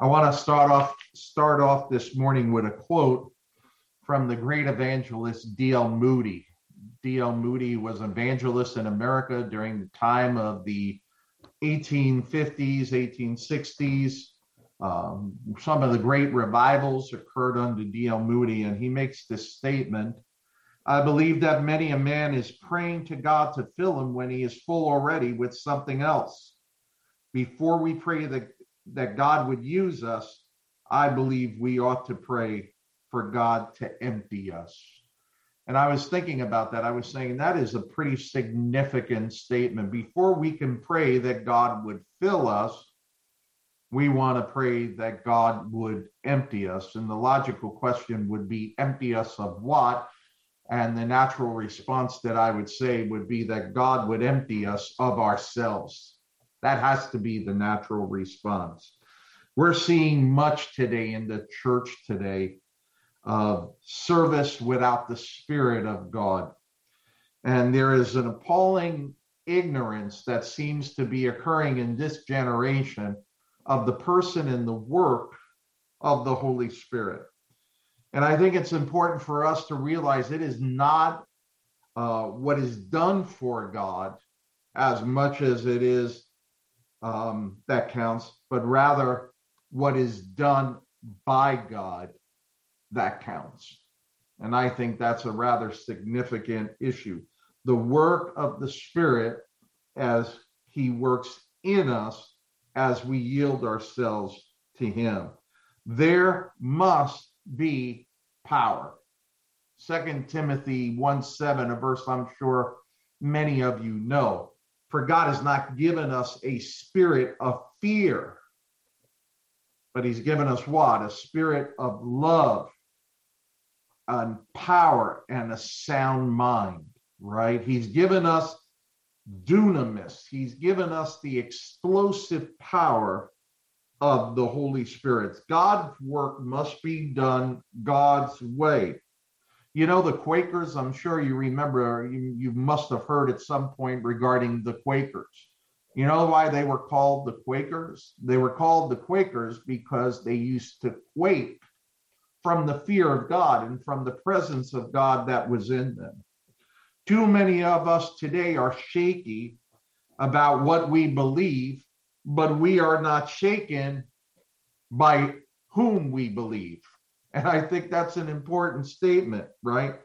I want to start off start off this morning with a quote from the great evangelist D.L. Moody. D.L. Moody was an evangelist in America during the time of the 1850s, 1860s. Um, some of the great revivals occurred under D.L. Moody, and he makes this statement I believe that many a man is praying to God to fill him when he is full already with something else. Before we pray that, that God would use us, I believe we ought to pray for God to empty us. And I was thinking about that. I was saying that is a pretty significant statement. Before we can pray that God would fill us, we want to pray that God would empty us. And the logical question would be empty us of what? And the natural response that I would say would be that God would empty us of ourselves. That has to be the natural response. We're seeing much today in the church today of service without the Spirit of God. And there is an appalling ignorance that seems to be occurring in this generation of the person and the work of the Holy Spirit. And I think it's important for us to realize it is not uh, what is done for God as much as it is um, that counts, but rather what is done by God that counts. And I think that's a rather significant issue. The work of the Spirit as He works in us as we yield ourselves to Him. There must be power. Second Timothy 1 7, a verse I'm sure many of you know. For God has not given us a spirit of fear, but He's given us what? A spirit of love and power and a sound mind, right? He's given us dunamis, He's given us the explosive power of the Holy Spirit. God's work must be done God's way. You know, the Quakers, I'm sure you remember, you, you must have heard at some point regarding the Quakers. You know why they were called the Quakers? They were called the Quakers because they used to quake from the fear of God and from the presence of God that was in them. Too many of us today are shaky about what we believe but we are not shaken by whom we believe. And I think that's an important statement, right?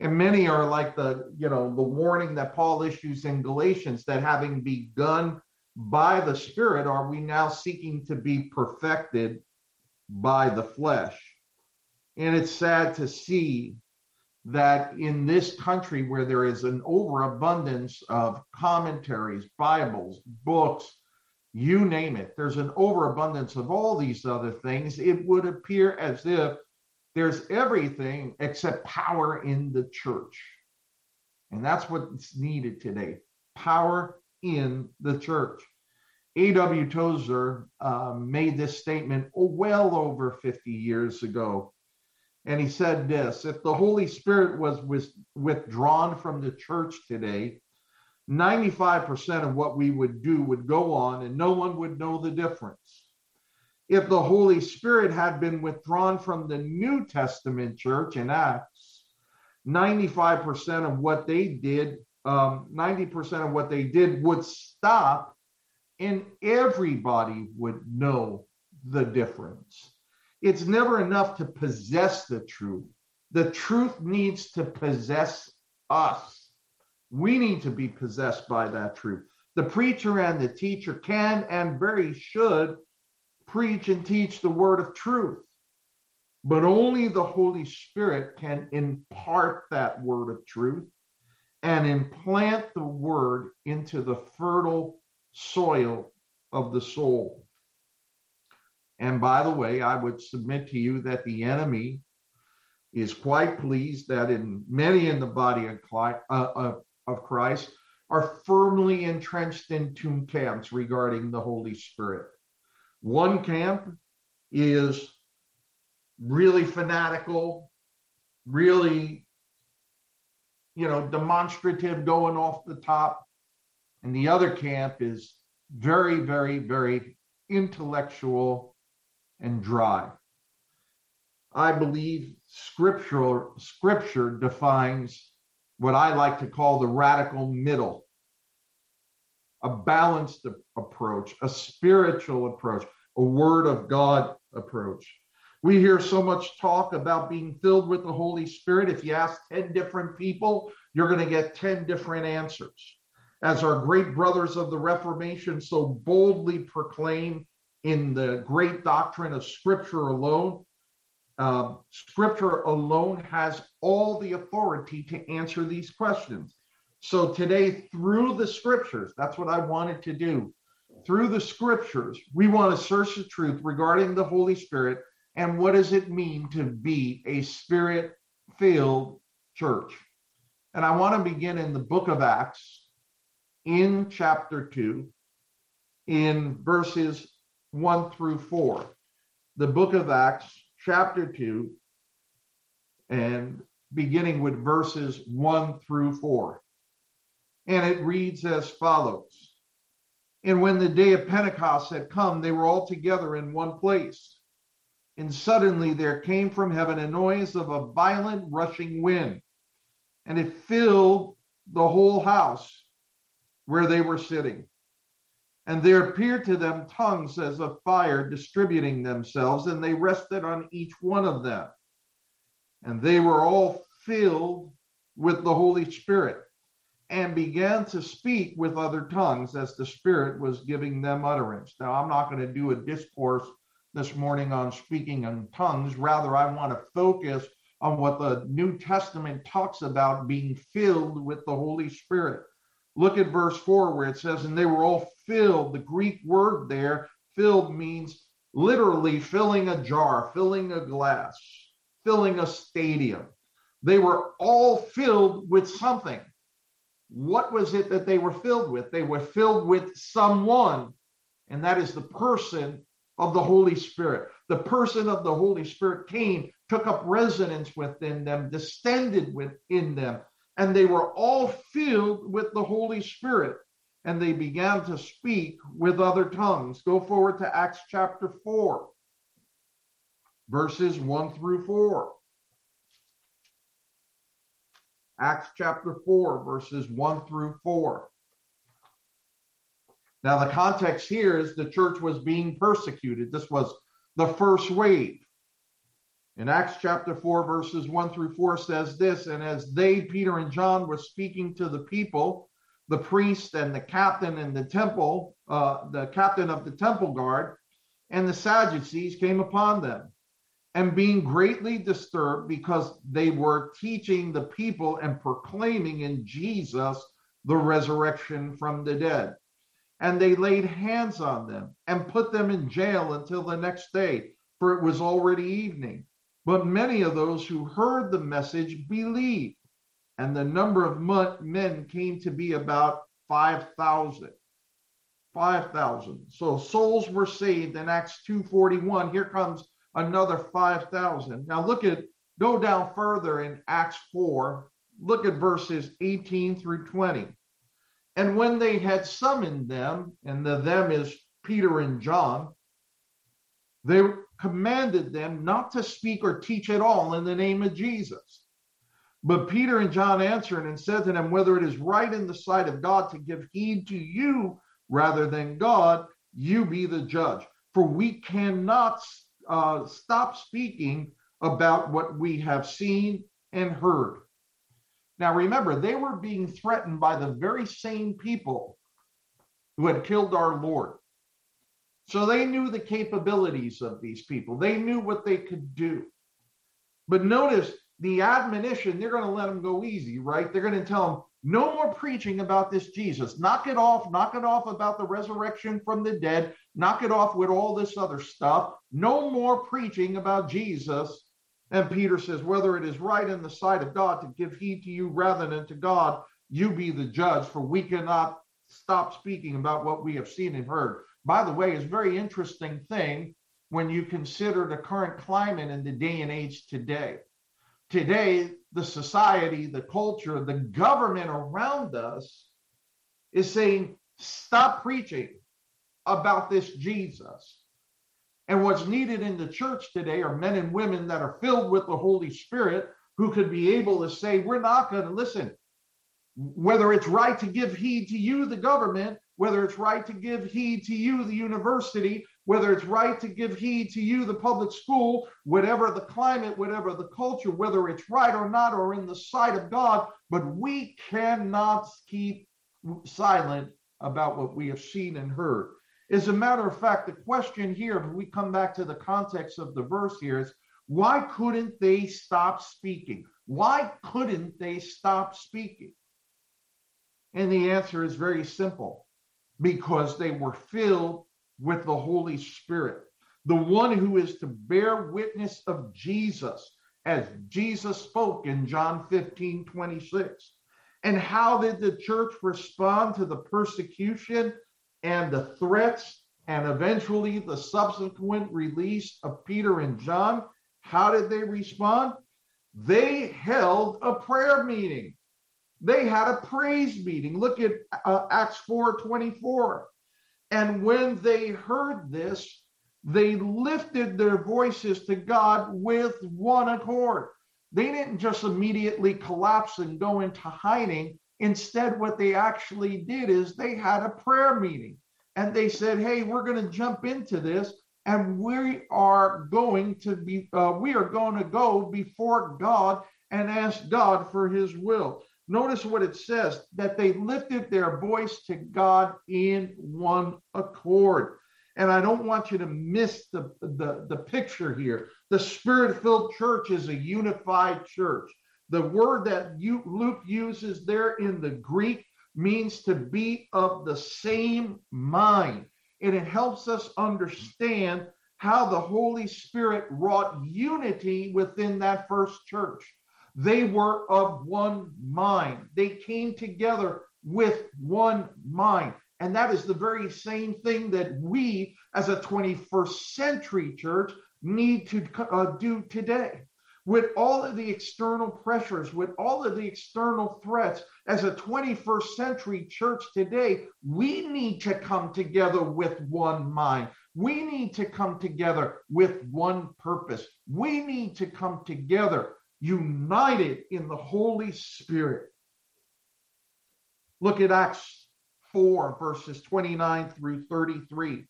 And many are like the, you know, the warning that Paul issues in Galatians that having begun by the Spirit, are we now seeking to be perfected by the flesh? And it's sad to see that in this country where there is an overabundance of commentaries, Bibles, books, you name it. There's an overabundance of all these other things. It would appear as if there's everything except power in the church. And that's what's needed today power in the church. A.W. Tozer uh, made this statement well over 50 years ago. And he said this if the Holy Spirit was, was withdrawn from the church today, 95% of what we would do would go on and no one would know the difference. If the Holy Spirit had been withdrawn from the New Testament church in Acts, 95% of what they did, um, 90% of what they did would stop and everybody would know the difference. It's never enough to possess the truth. The truth needs to possess us. We need to be possessed by that truth. The preacher and the teacher can and very should preach and teach the word of truth, but only the Holy Spirit can impart that word of truth and implant the word into the fertile soil of the soul. And by the way, I would submit to you that the enemy is quite pleased that in many in the body of, uh, Christ are firmly entrenched in two camps regarding the Holy Spirit. One camp is really fanatical, really, you know, demonstrative, going off the top. And the other camp is very, very, very intellectual and dry. I believe scriptural scripture defines what I like to call the radical middle. A balanced approach, a spiritual approach, a word of God approach. We hear so much talk about being filled with the Holy Spirit. If you ask 10 different people, you're going to get 10 different answers. As our great brothers of the Reformation so boldly proclaim in the great doctrine of Scripture alone, uh, Scripture alone has all the authority to answer these questions. So today, through the Scriptures, that's what I wanted to do. Through the Scriptures, we want to search the truth regarding the Holy Spirit and what does it mean to be a spirit filled church. And I want to begin in the book of Acts in chapter 2 in verses 1 through 4. The book of Acts chapter 2 and beginning with verses 1 through 4. And it reads as follows And when the day of Pentecost had come, they were all together in one place. And suddenly there came from heaven a noise of a violent rushing wind, and it filled the whole house where they were sitting. And there appeared to them tongues as of fire distributing themselves, and they rested on each one of them. And they were all filled with the Holy Spirit and began to speak with other tongues as the Spirit was giving them utterance. Now, I'm not going to do a discourse this morning on speaking in tongues. Rather, I want to focus on what the New Testament talks about being filled with the Holy Spirit. Look at verse 4 where it says, and they were all filled. The Greek word there, filled, means literally filling a jar, filling a glass, filling a stadium. They were all filled with something. What was it that they were filled with? They were filled with someone, and that is the person of the Holy Spirit. The person of the Holy Spirit came, took up residence within them, distended within them, and they were all filled with the Holy Spirit. And they began to speak with other tongues. Go forward to Acts chapter 4, verses 1 through 4. Acts chapter 4, verses 1 through 4. Now, the context here is the church was being persecuted. This was the first wave. In Acts chapter 4, verses 1 through 4 says this And as they, Peter and John, were speaking to the people, the priest and the captain in the temple, uh, the captain of the temple guard, and the Sadducees came upon them. And being greatly disturbed because they were teaching the people and proclaiming in Jesus the resurrection from the dead and they laid hands on them and put them in jail until the next day, for it was already evening. But many of those who heard the message believed, and the number of men came to be about 5,000. 5,000. So souls were saved in Acts 2:41. Here comes another 5,000. Now look at go down further in Acts 4. Look at verses 18 through 20. And when they had summoned them, and the them is Peter and John, they commanded them not to speak or teach at all in the name of Jesus. But Peter and John answered and said to them, Whether it is right in the sight of God to give heed to you rather than God, you be the judge. For we cannot uh, stop speaking about what we have seen and heard. Now, remember, they were being threatened by the very same people who had killed our Lord. So they knew the capabilities of these people, they knew what they could do. But notice the admonition, they're going to let them go easy, right? They're going to tell them, no more preaching about this Jesus. Knock it off. Knock it off about the resurrection from the dead. Knock it off with all this other stuff. No more preaching about Jesus and Peter says, whether it is right in the sight of God to give heed to you rather than to God, you be the judge, for we cannot stop speaking about what we have seen and heard. By the way, it's a very interesting thing when you consider the current climate in the day and age today. Today, the society, the culture, the government around us is saying, stop preaching about this Jesus. And what's needed in the church today are men and women that are filled with the Holy Spirit who could be able to say, We're not going to listen. Whether it's right to give heed to you, the government, whether it's right to give heed to you, the university, whether it's right to give heed to you, the public school, whatever the climate, whatever the culture, whether it's right or not, or in the sight of God, but we cannot keep silent about what we have seen and heard. As a matter of fact, the question here, if we come back to the context of the verse here, is why couldn't they stop speaking? Why couldn't they stop speaking? And the answer is very simple because they were filled with the Holy Spirit, the one who is to bear witness of Jesus, as Jesus spoke in John 15 26. And how did the church respond to the persecution and the threats and eventually the subsequent release of Peter and John? How did they respond? They held a prayer meeting. They had a praise meeting. Look at uh, Acts 4 24. And when they heard this, they lifted their voices to God with one accord. They didn't just immediately collapse and go into hiding. Instead, what they actually did is they had a prayer meeting and they said, Hey, we're going to jump into this and we are going to be, uh, we are going to go before God and ask God for his will. Notice what it says that they lifted their voice to God in one accord. And I don't want you to miss the, the, the picture here. The spirit filled church is a unified church. The word that you, Luke uses there in the Greek means to be of the same mind. And it helps us understand how the Holy Spirit wrought unity within that first church. They were of one mind. They came together with one mind. And that is the very same thing that we, as a 21st century church, need to uh, do today. With all of the external pressures, with all of the external threats, as a 21st century church today, we need to come together with one mind. We need to come together with one purpose. We need to come together united in the Holy Spirit. Look at Acts 4, verses 29 through 33.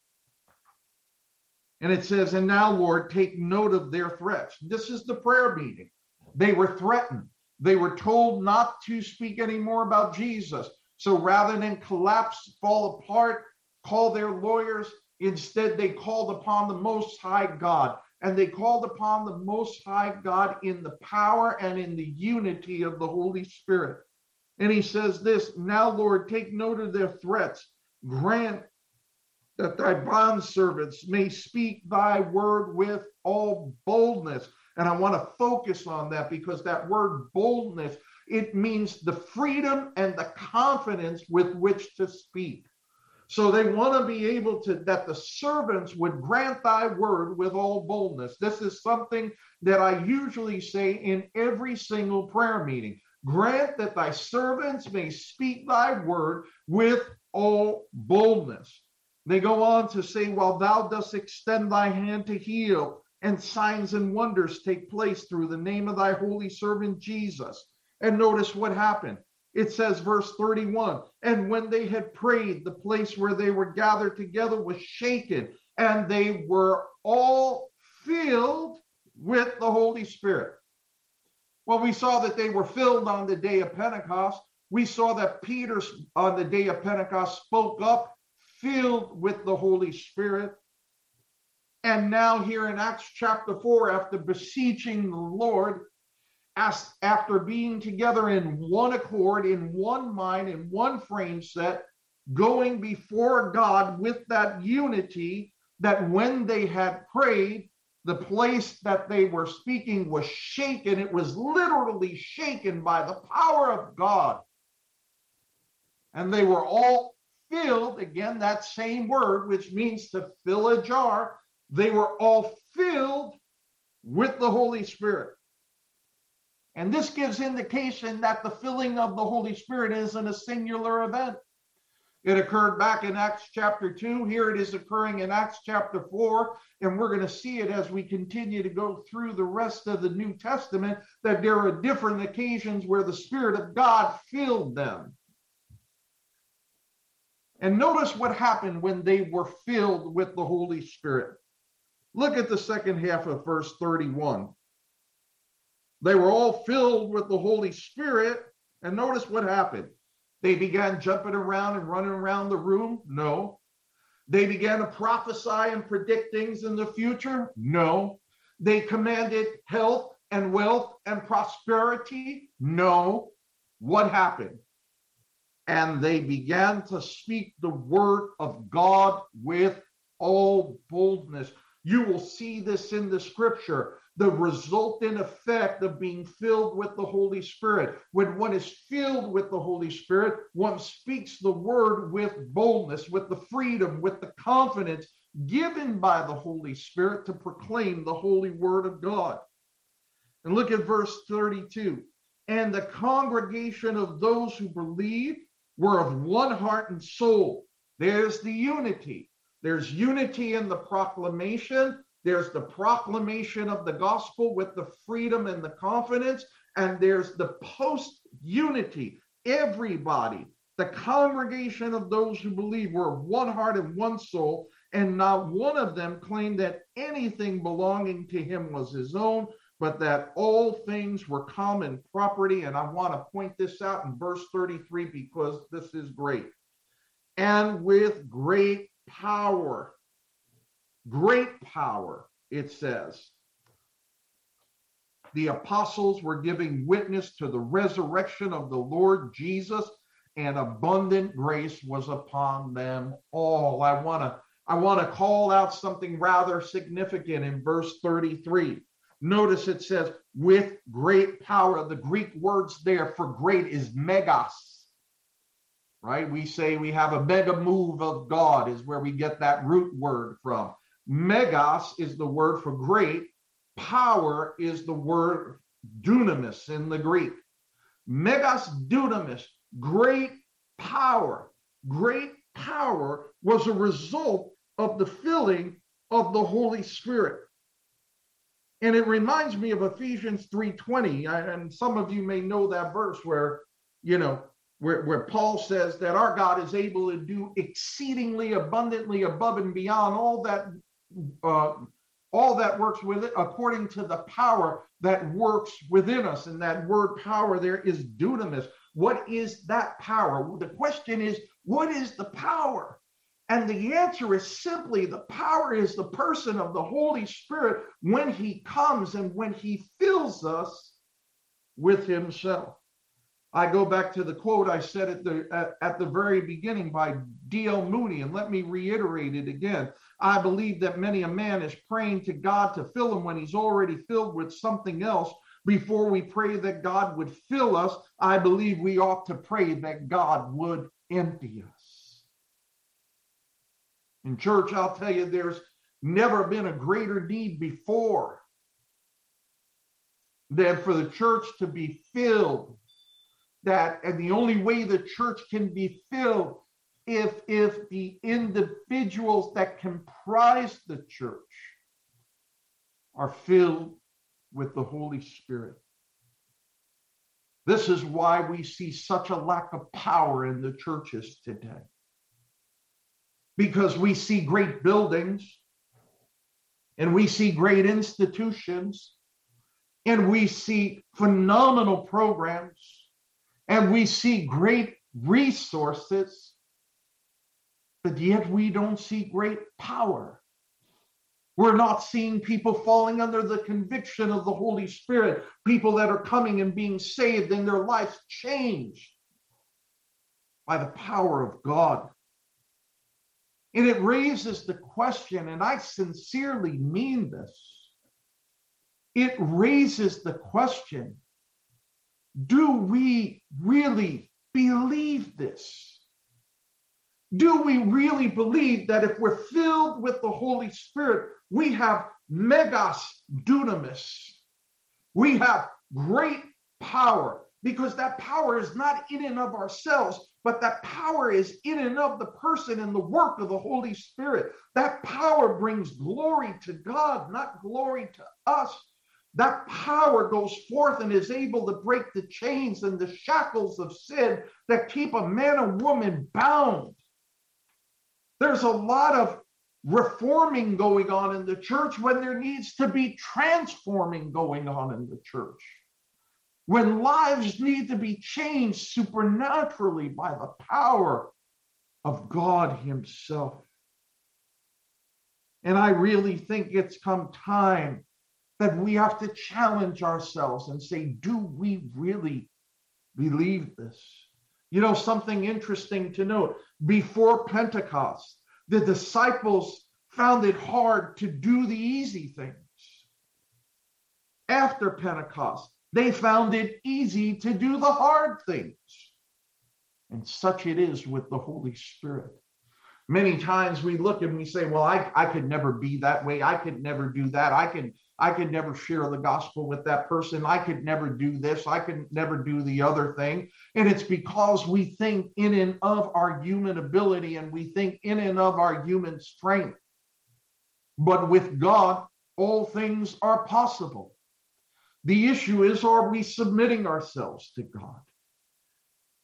And it says, And now, Lord, take note of their threats. This is the prayer meeting. They were threatened. They were told not to speak anymore about Jesus. So rather than collapse, fall apart, call their lawyers, instead they called upon the Most High God and they called upon the Most High God in the power and in the unity of the Holy Spirit. And he says this Now, Lord, take note of their threats. Grant that thy bondservants may speak thy word with all boldness. And I want to focus on that because that word boldness, it means the freedom and the confidence with which to speak. So they want to be able to, that the servants would grant thy word with all boldness. This is something that I usually say in every single prayer meeting. Grant that thy servants may speak thy word with all boldness. They go on to say, While thou dost extend thy hand to heal, and signs and wonders take place through the name of thy holy servant Jesus. And notice what happened. It says, verse 31 And when they had prayed, the place where they were gathered together was shaken, and they were all filled with the Holy Spirit. Well, we saw that they were filled on the day of Pentecost. We saw that Peter on the day of Pentecost spoke up, filled with the Holy Spirit. And now, here in Acts chapter 4, after beseeching the Lord, as, after being together in one accord, in one mind, in one frame set, going before God with that unity, that when they had prayed, the place that they were speaking was shaken. It was literally shaken by the power of God. And they were all filled, again, that same word, which means to fill a jar. They were all filled with the Holy Spirit. And this gives indication that the filling of the Holy Spirit isn't a singular event. It occurred back in Acts chapter 2. Here it is occurring in Acts chapter 4. And we're going to see it as we continue to go through the rest of the New Testament that there are different occasions where the Spirit of God filled them. And notice what happened when they were filled with the Holy Spirit. Look at the second half of verse 31. They were all filled with the Holy Spirit. And notice what happened. They began jumping around and running around the room? No. They began to prophesy and predict things in the future? No. They commanded health and wealth and prosperity? No. What happened? And they began to speak the word of God with all boldness. You will see this in the scripture the resultant effect of being filled with the Holy Spirit. When one is filled with the Holy Spirit, one speaks the word with boldness, with the freedom, with the confidence given by the Holy Spirit to proclaim the holy word of God. And look at verse 32. And the congregation of those who believed were of one heart and soul. There's the unity. There's unity in the proclamation there's the proclamation of the gospel with the freedom and the confidence, and there's the post unity. Everybody, the congregation of those who believe, were one heart and one soul, and not one of them claimed that anything belonging to him was his own, but that all things were common property. And I want to point this out in verse 33 because this is great. And with great power great power, it says. The apostles were giving witness to the resurrection of the Lord Jesus, and abundant grace was upon them all. I want to I want to call out something rather significant in verse 33. Notice it says, with great power. The Greek words there for great is megas, right? We say we have a mega move of God, is where we get that root word from. Megas is the word for great. Power is the word dunamis in the Greek. Megas dunamis, great power. Great power was a result of the filling of the Holy Spirit. And it reminds me of Ephesians 3:20. And some of you may know that verse where, you know, where, where Paul says that our God is able to do exceedingly abundantly above and beyond all that uh, all that works with it according to the power that works within us. And that word power there is dunamis. What is that power? The question is, what is the power? And the answer is simply the power is the person of the Holy Spirit when he comes and when he fills us with himself. I go back to the quote I said at the at, at the very beginning by D.L. Moody, and let me reiterate it again. I believe that many a man is praying to God to fill him when he's already filled with something else. Before we pray that God would fill us, I believe we ought to pray that God would empty us. In church, I'll tell you, there's never been a greater need before than for the church to be filled that and the only way the church can be filled if if the individuals that comprise the church are filled with the holy spirit. This is why we see such a lack of power in the churches today. Because we see great buildings and we see great institutions and we see phenomenal programs and we see great resources, but yet we don't see great power. We're not seeing people falling under the conviction of the Holy Spirit, people that are coming and being saved and their lives changed by the power of God. And it raises the question, and I sincerely mean this. It raises the question do we really believe this? Do we really believe that if we're filled with the Holy Spirit, we have megas dunamis? We have great power. because that power is not in and of ourselves, but that power is in and of the person and the work of the Holy Spirit. That power brings glory to God, not glory to us. That power goes forth and is able to break the chains and the shackles of sin that keep a man and woman bound. There's a lot of reforming going on in the church when there needs to be transforming going on in the church when lives need to be changed supernaturally by the power of God Himself. And I really think it's come time that we have to challenge ourselves and say, do we really believe this? You know, something interesting to note before Pentecost, the disciples found it hard to do the easy things. After Pentecost, they found it easy to do the hard things. And such it is with the Holy Spirit. Many times we look and we say, well, I, I could never be that way. I could never do that. I could I could never share the gospel with that person. I could never do this. I could never do the other thing. And it's because we think in and of our human ability and we think in and of our human strength. But with God, all things are possible. The issue is, are we submitting ourselves to God?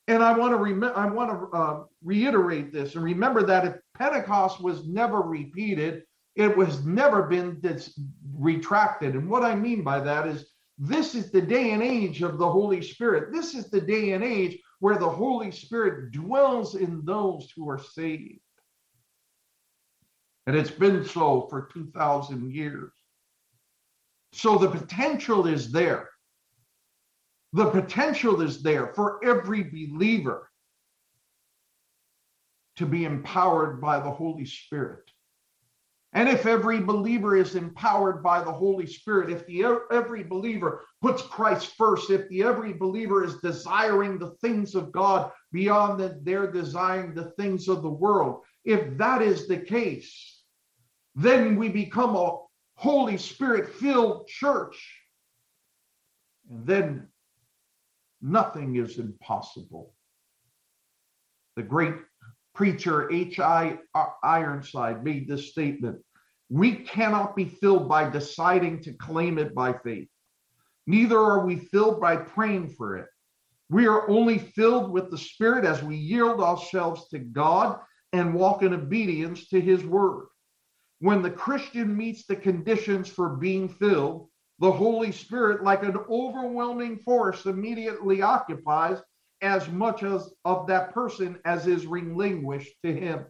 And I want to rem- I want to uh, reiterate this and remember that if Pentecost was never repeated, it was never been dis- retracted. And what I mean by that is this is the day and age of the Holy Spirit. This is the day and age where the Holy Spirit dwells in those who are saved. And it's been so for 2,000 years. So the potential is there. The potential is there for every believer to be empowered by the Holy Spirit. And if every believer is empowered by the Holy Spirit, if the every believer puts Christ first, if the every believer is desiring the things of God beyond that they're desiring the things of the world, if that is the case, then we become a Holy Spirit filled church. And then nothing is impossible. The great preacher H.I. Ironside made this statement We cannot be filled by deciding to claim it by faith. Neither are we filled by praying for it. We are only filled with the Spirit as we yield ourselves to God and walk in obedience to His word. When the Christian meets the conditions for being filled, the Holy Spirit, like an overwhelming force, immediately occupies as much as of that person as is relinquished to him.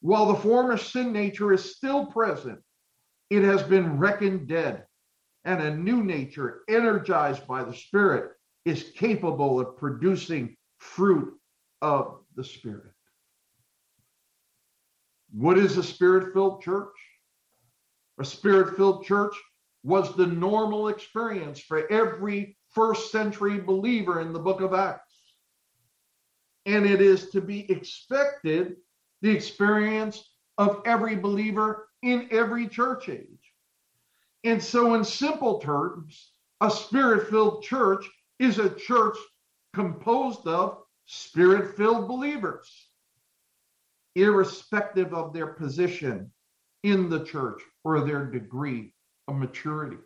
While the former sin nature is still present, it has been reckoned dead, and a new nature, energized by the Spirit, is capable of producing fruit of the Spirit. What is a spirit filled church? A spirit filled church was the normal experience for every first century believer in the book of Acts. And it is to be expected the experience of every believer in every church age. And so, in simple terms, a spirit filled church is a church composed of spirit filled believers irrespective of their position in the church or their degree of maturity.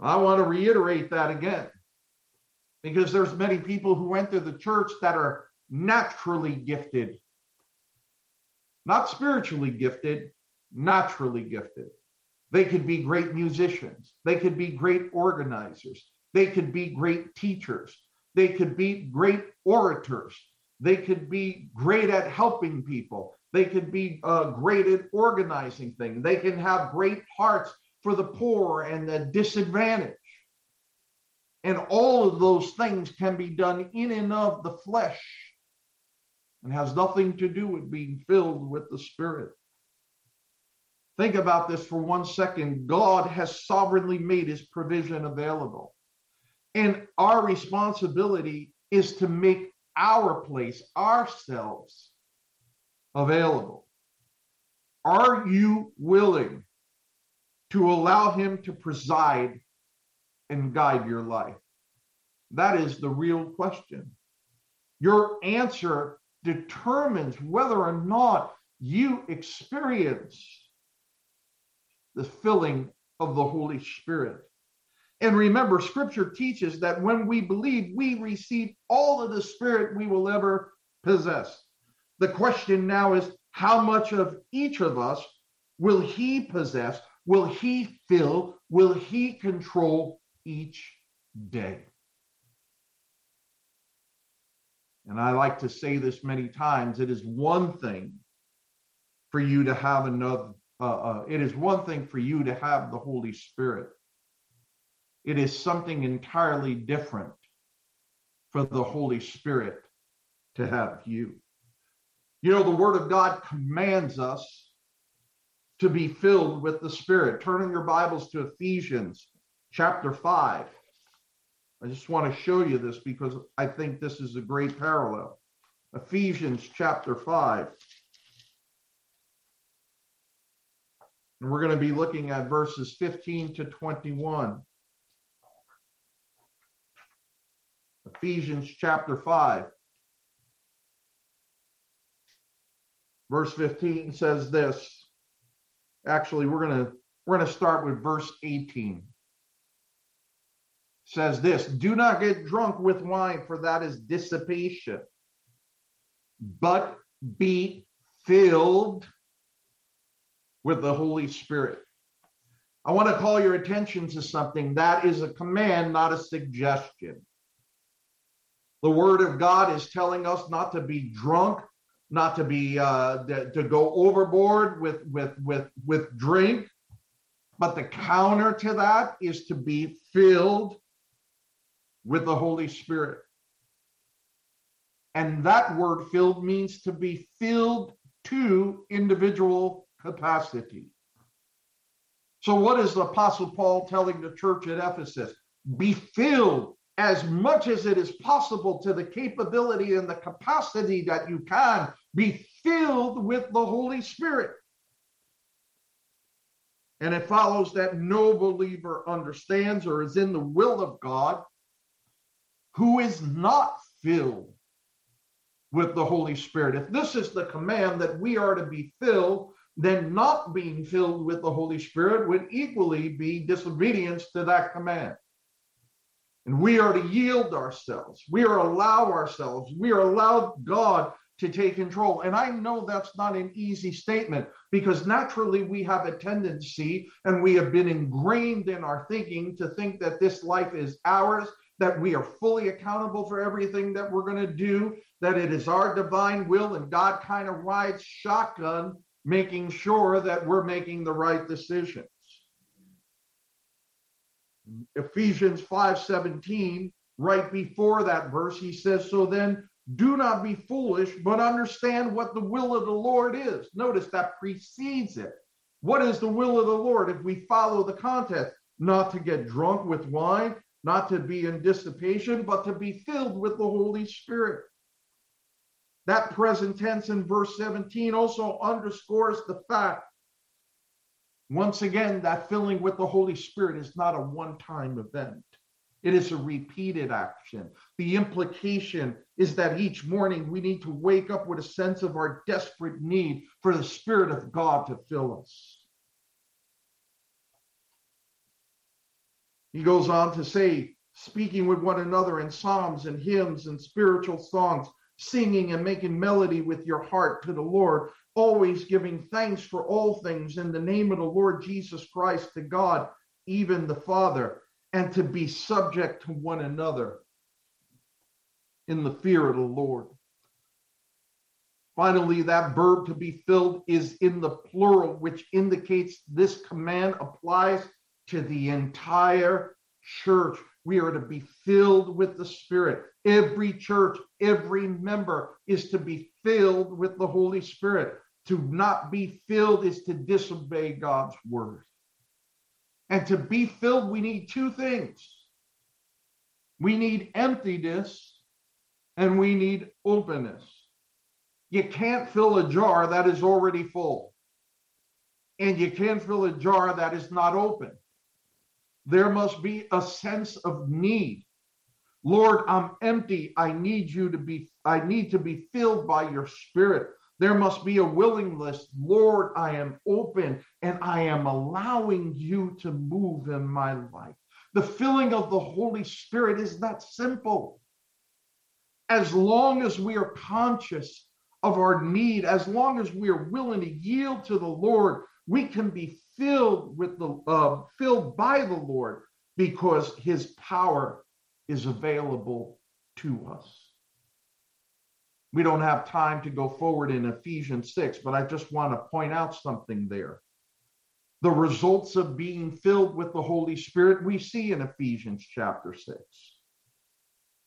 I want to reiterate that again because there's many people who enter the church that are naturally gifted not spiritually gifted naturally gifted they could be great musicians they could be great organizers they could be great teachers they could be great orators they could be great at helping people. They could be uh, great at organizing things. They can have great hearts for the poor and the disadvantaged. And all of those things can be done in and of the flesh and has nothing to do with being filled with the Spirit. Think about this for one second. God has sovereignly made his provision available. And our responsibility is to make our place, ourselves available. Are you willing to allow Him to preside and guide your life? That is the real question. Your answer determines whether or not you experience the filling of the Holy Spirit. And remember, scripture teaches that when we believe, we receive all of the Spirit we will ever possess. The question now is how much of each of us will He possess? Will He fill? Will He control each day? And I like to say this many times it is one thing for you to have another, uh, uh, it is one thing for you to have the Holy Spirit. It is something entirely different for the Holy Spirit to have you. You know, the Word of God commands us to be filled with the Spirit. Turn in your Bibles to Ephesians chapter 5. I just want to show you this because I think this is a great parallel. Ephesians chapter 5. And we're going to be looking at verses 15 to 21. Ephesians chapter 5. Verse 15 says this. Actually, we're going to we're going to start with verse 18. Says this, do not get drunk with wine for that is dissipation, but be filled with the Holy Spirit. I want to call your attention to something that is a command, not a suggestion. The word of God is telling us not to be drunk, not to be uh, to go overboard with with with with drink, but the counter to that is to be filled with the Holy Spirit. And that word filled means to be filled to individual capacity. So, what is the Apostle Paul telling the church at Ephesus? Be filled as much as it is possible to the capability and the capacity that you can be filled with the Holy Spirit. And it follows that no believer understands or is in the will of God who is not filled with the Holy Spirit. If this is the command that we are to be filled, then not being filled with the Holy Spirit would equally be disobedience to that command. And we are to yield ourselves. We are allow ourselves. We are allowed God to take control. And I know that's not an easy statement because naturally we have a tendency and we have been ingrained in our thinking to think that this life is ours, that we are fully accountable for everything that we're going to do, that it is our divine will, and God kind of rides shotgun, making sure that we're making the right decisions. Ephesians 5:17, right before that verse, he says, So then do not be foolish, but understand what the will of the Lord is. Notice that precedes it. What is the will of the Lord if we follow the context? Not to get drunk with wine, not to be in dissipation, but to be filled with the Holy Spirit. That present tense in verse 17 also underscores the fact once again, that filling with the Holy Spirit is not a one time event, it is a repeated action. The implication is that each morning we need to wake up with a sense of our desperate need for the Spirit of God to fill us. He goes on to say, speaking with one another in psalms and hymns and spiritual songs, singing and making melody with your heart to the Lord, always giving thanks for all things in the name of the Lord Jesus Christ to God, even the Father, and to be subject to one another in the fear of the Lord. Finally, that verb to be filled is in the plural, which indicates this command applies to the entire church. We are to be filled with the Spirit. Every church, every member is to be filled with the Holy Spirit. To not be filled is to disobey God's word. And to be filled, we need two things we need emptiness and we need openness. You can't fill a jar that is already full, and you can't fill a jar that is not open. There must be a sense of need. Lord, I'm empty. I need you to be, I need to be filled by your spirit. There must be a willingness. Lord, I am open and I am allowing you to move in my life. The filling of the Holy Spirit is that simple. As long as we are conscious of our need, as long as we are willing to yield to the Lord, we can be filled with the uh, filled by the Lord because His power is available to us. We don't have time to go forward in Ephesians 6, but I just want to point out something there. The results of being filled with the Holy Spirit we see in Ephesians chapter 6.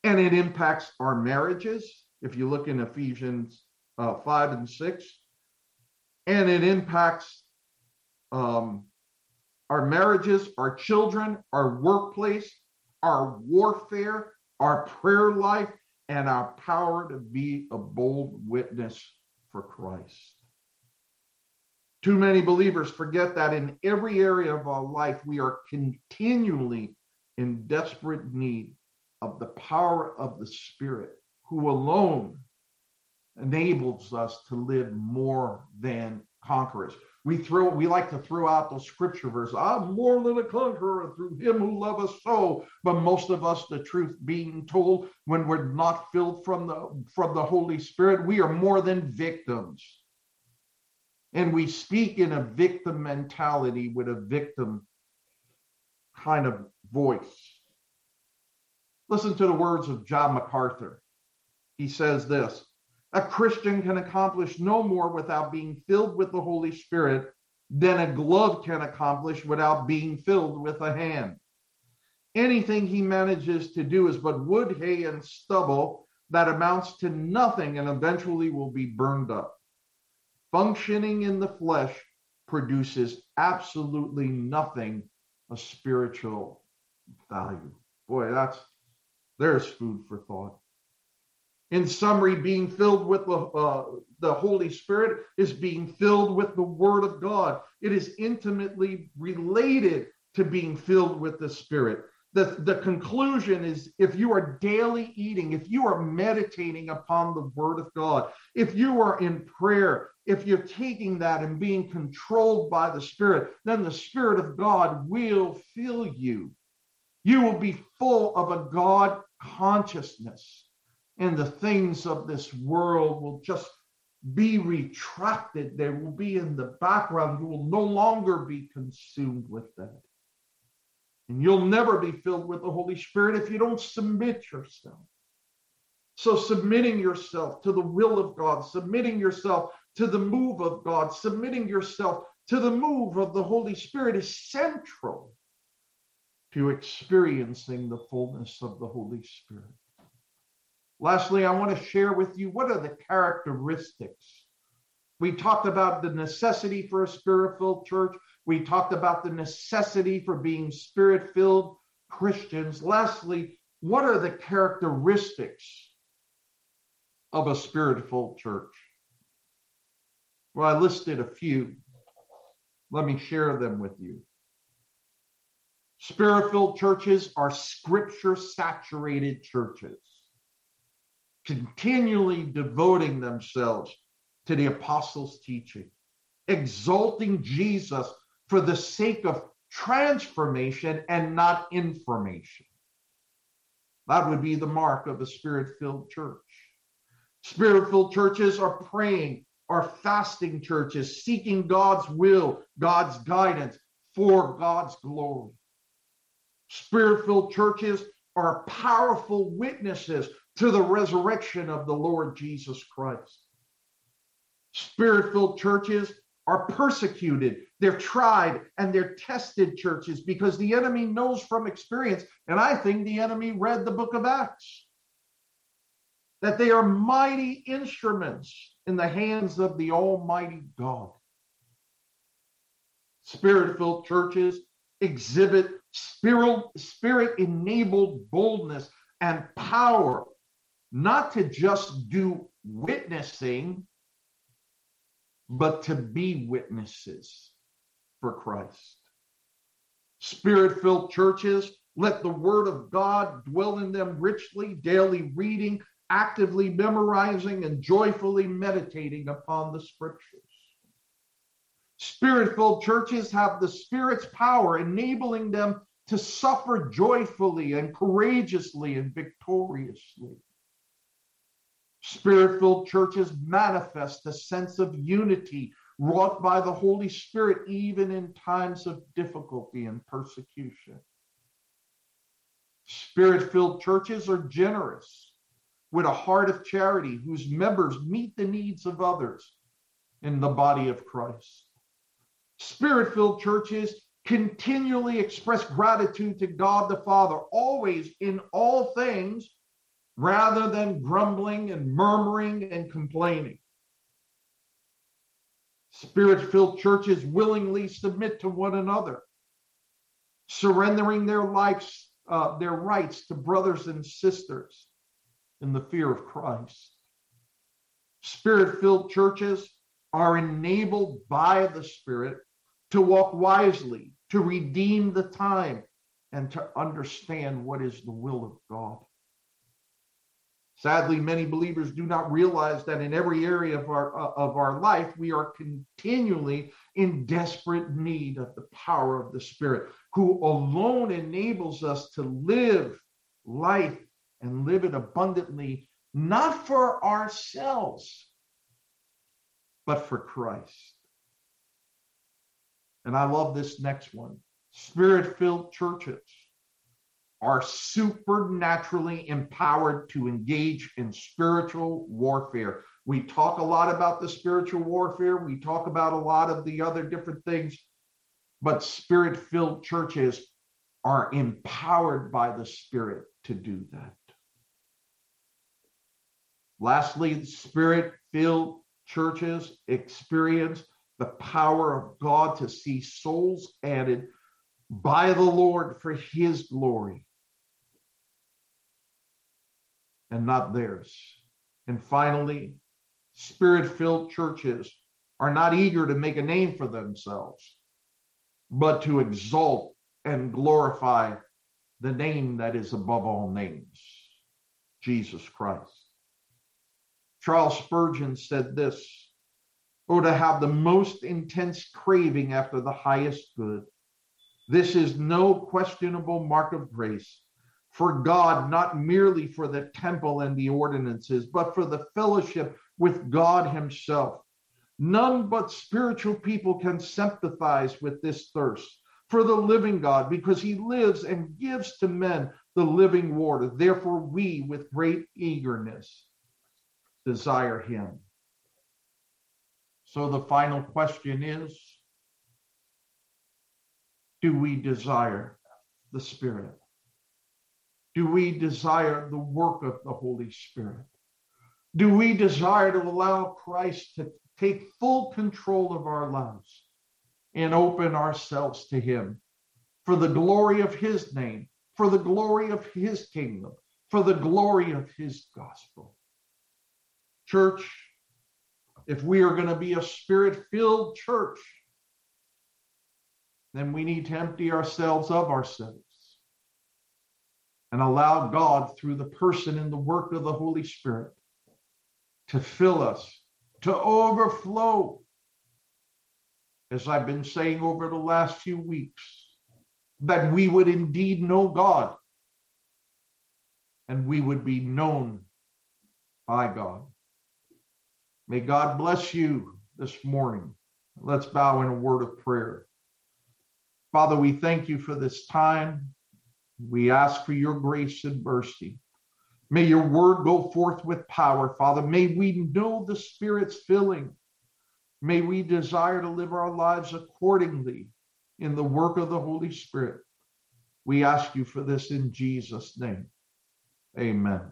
And it impacts our marriages, if you look in Ephesians uh, 5 and 6. And it impacts um, our marriages, our children, our workplace, our warfare, our prayer life, and our power to be a bold witness for Christ. Too many believers forget that in every area of our life, we are continually in desperate need of the power of the Spirit, who alone enables us to live more than conquerors. We throw, we like to throw out those scripture verses. I'm more than a conqueror through him who loved us so. But most of us, the truth being told, when we're not filled from the from the Holy Spirit, we are more than victims. And we speak in a victim mentality with a victim kind of voice. Listen to the words of John MacArthur. He says this a Christian can accomplish no more without being filled with the Holy Spirit than a glove can accomplish without being filled with a hand. Anything he manages to do is but wood, hay, and stubble that amounts to nothing and eventually will be burned up. Functioning in the flesh produces absolutely nothing of spiritual value. Boy, that's there's food for thought. In summary, being filled with the, uh, the Holy Spirit is being filled with the Word of God. It is intimately related to being filled with the Spirit. The, the conclusion is if you are daily eating, if you are meditating upon the Word of God, if you are in prayer, if you're taking that and being controlled by the Spirit, then the Spirit of God will fill you. You will be full of a God consciousness and the things of this world will just be retracted. They will be in the background. You will no longer be consumed with that. And you'll never be filled with the Holy Spirit if you don't submit yourself. So, submitting yourself to the will of God, submitting yourself to the move of God, submitting yourself to the move of the Holy Spirit is central to experiencing the fullness of the Holy Spirit. Lastly, I want to share with you what are the characteristics. We talked about the necessity for a spirit filled church. We talked about the necessity for being spirit filled Christians. Lastly, what are the characteristics of a spirit filled church? Well, I listed a few. Let me share them with you. Spirit filled churches are scripture saturated churches continually devoting themselves to the apostles' teaching, exalting Jesus for the sake of transformation and not information. That would be the mark of a spirit filled church. Spirit filled churches are praying, are fasting churches, seeking God's will, God's guidance for God's glory. Spirit filled churches are powerful witnesses to the resurrection of the Lord Jesus Christ. Spirit filled churches are persecuted, they're tried, and they're tested churches because the enemy knows from experience. And I think the enemy read the book of Acts that they are mighty instruments in the hands of the Almighty God. Spirit filled churches exhibit spirit enabled boldness and power not to just do witnessing, but to be witnesses for Christ. Spirit filled churches Let the word of God dwell in them richly, daily reading, actively memorizing, and joyfully meditating upon the scriptures. Spirit filled churches have the Spirit's power, enabling them to suffer joyfully and courageously and victoriously. Spirit filled churches manifest a sense of unity wrought by the Holy Spirit, even in times of difficulty and persecution. Spirit filled churches are generous with a heart of charity whose members meet the needs of others in the body of Christ. Spirit filled churches continually express gratitude to God the Father, always in all things, rather than grumbling and murmuring and complaining. Spirit filled churches willingly submit to one another, surrendering their lives, uh, their rights to brothers and sisters in the fear of Christ. Spirit filled churches are enabled by the Spirit to walk wisely, to redeem the time, and to understand what is the will of God. Sadly, many believers do not realize that in every area of our, uh, of our life, we are continually in desperate need of the power of the Spirit, who alone enables us to live life and live it abundantly, not for ourselves, but for Christ. And I love this next one spirit filled churches are supernaturally empowered to engage in spiritual warfare. We talk a lot about the spiritual warfare, we talk about a lot of the other different things, but spirit filled churches are empowered by the Spirit to do that. Lastly, spirit filled churches experience the power of God to see souls added by the Lord for his glory and not theirs. And finally, spirit filled churches are not eager to make a name for themselves, but to exalt and glorify the name that is above all names Jesus Christ. Charles Spurgeon said this or to have the most intense craving after the highest good. This is no questionable mark of grace for God, not merely for the temple and the ordinances, but for the fellowship with God Himself. None but spiritual people can sympathize with this thirst for the living God because He lives and gives to men the living water. Therefore, we, with great eagerness, desire Him. So the final question is Do we desire the Spirit? Do we desire the work of the Holy Spirit? Do we desire to allow Christ to take full control of our lives and open ourselves to Him for the glory of His name, for the glory of His kingdom, for the glory of His gospel? Church, if we are going to be a spirit filled church, then we need to empty ourselves of ourselves and allow God, through the person and the work of the Holy Spirit, to fill us, to overflow. As I've been saying over the last few weeks, that we would indeed know God and we would be known by God. May God bless you this morning. Let's bow in a word of prayer. Father, we thank you for this time. We ask for your grace and mercy. May your word go forth with power, Father. May we know the Spirit's filling. May we desire to live our lives accordingly in the work of the Holy Spirit. We ask you for this in Jesus' name. Amen.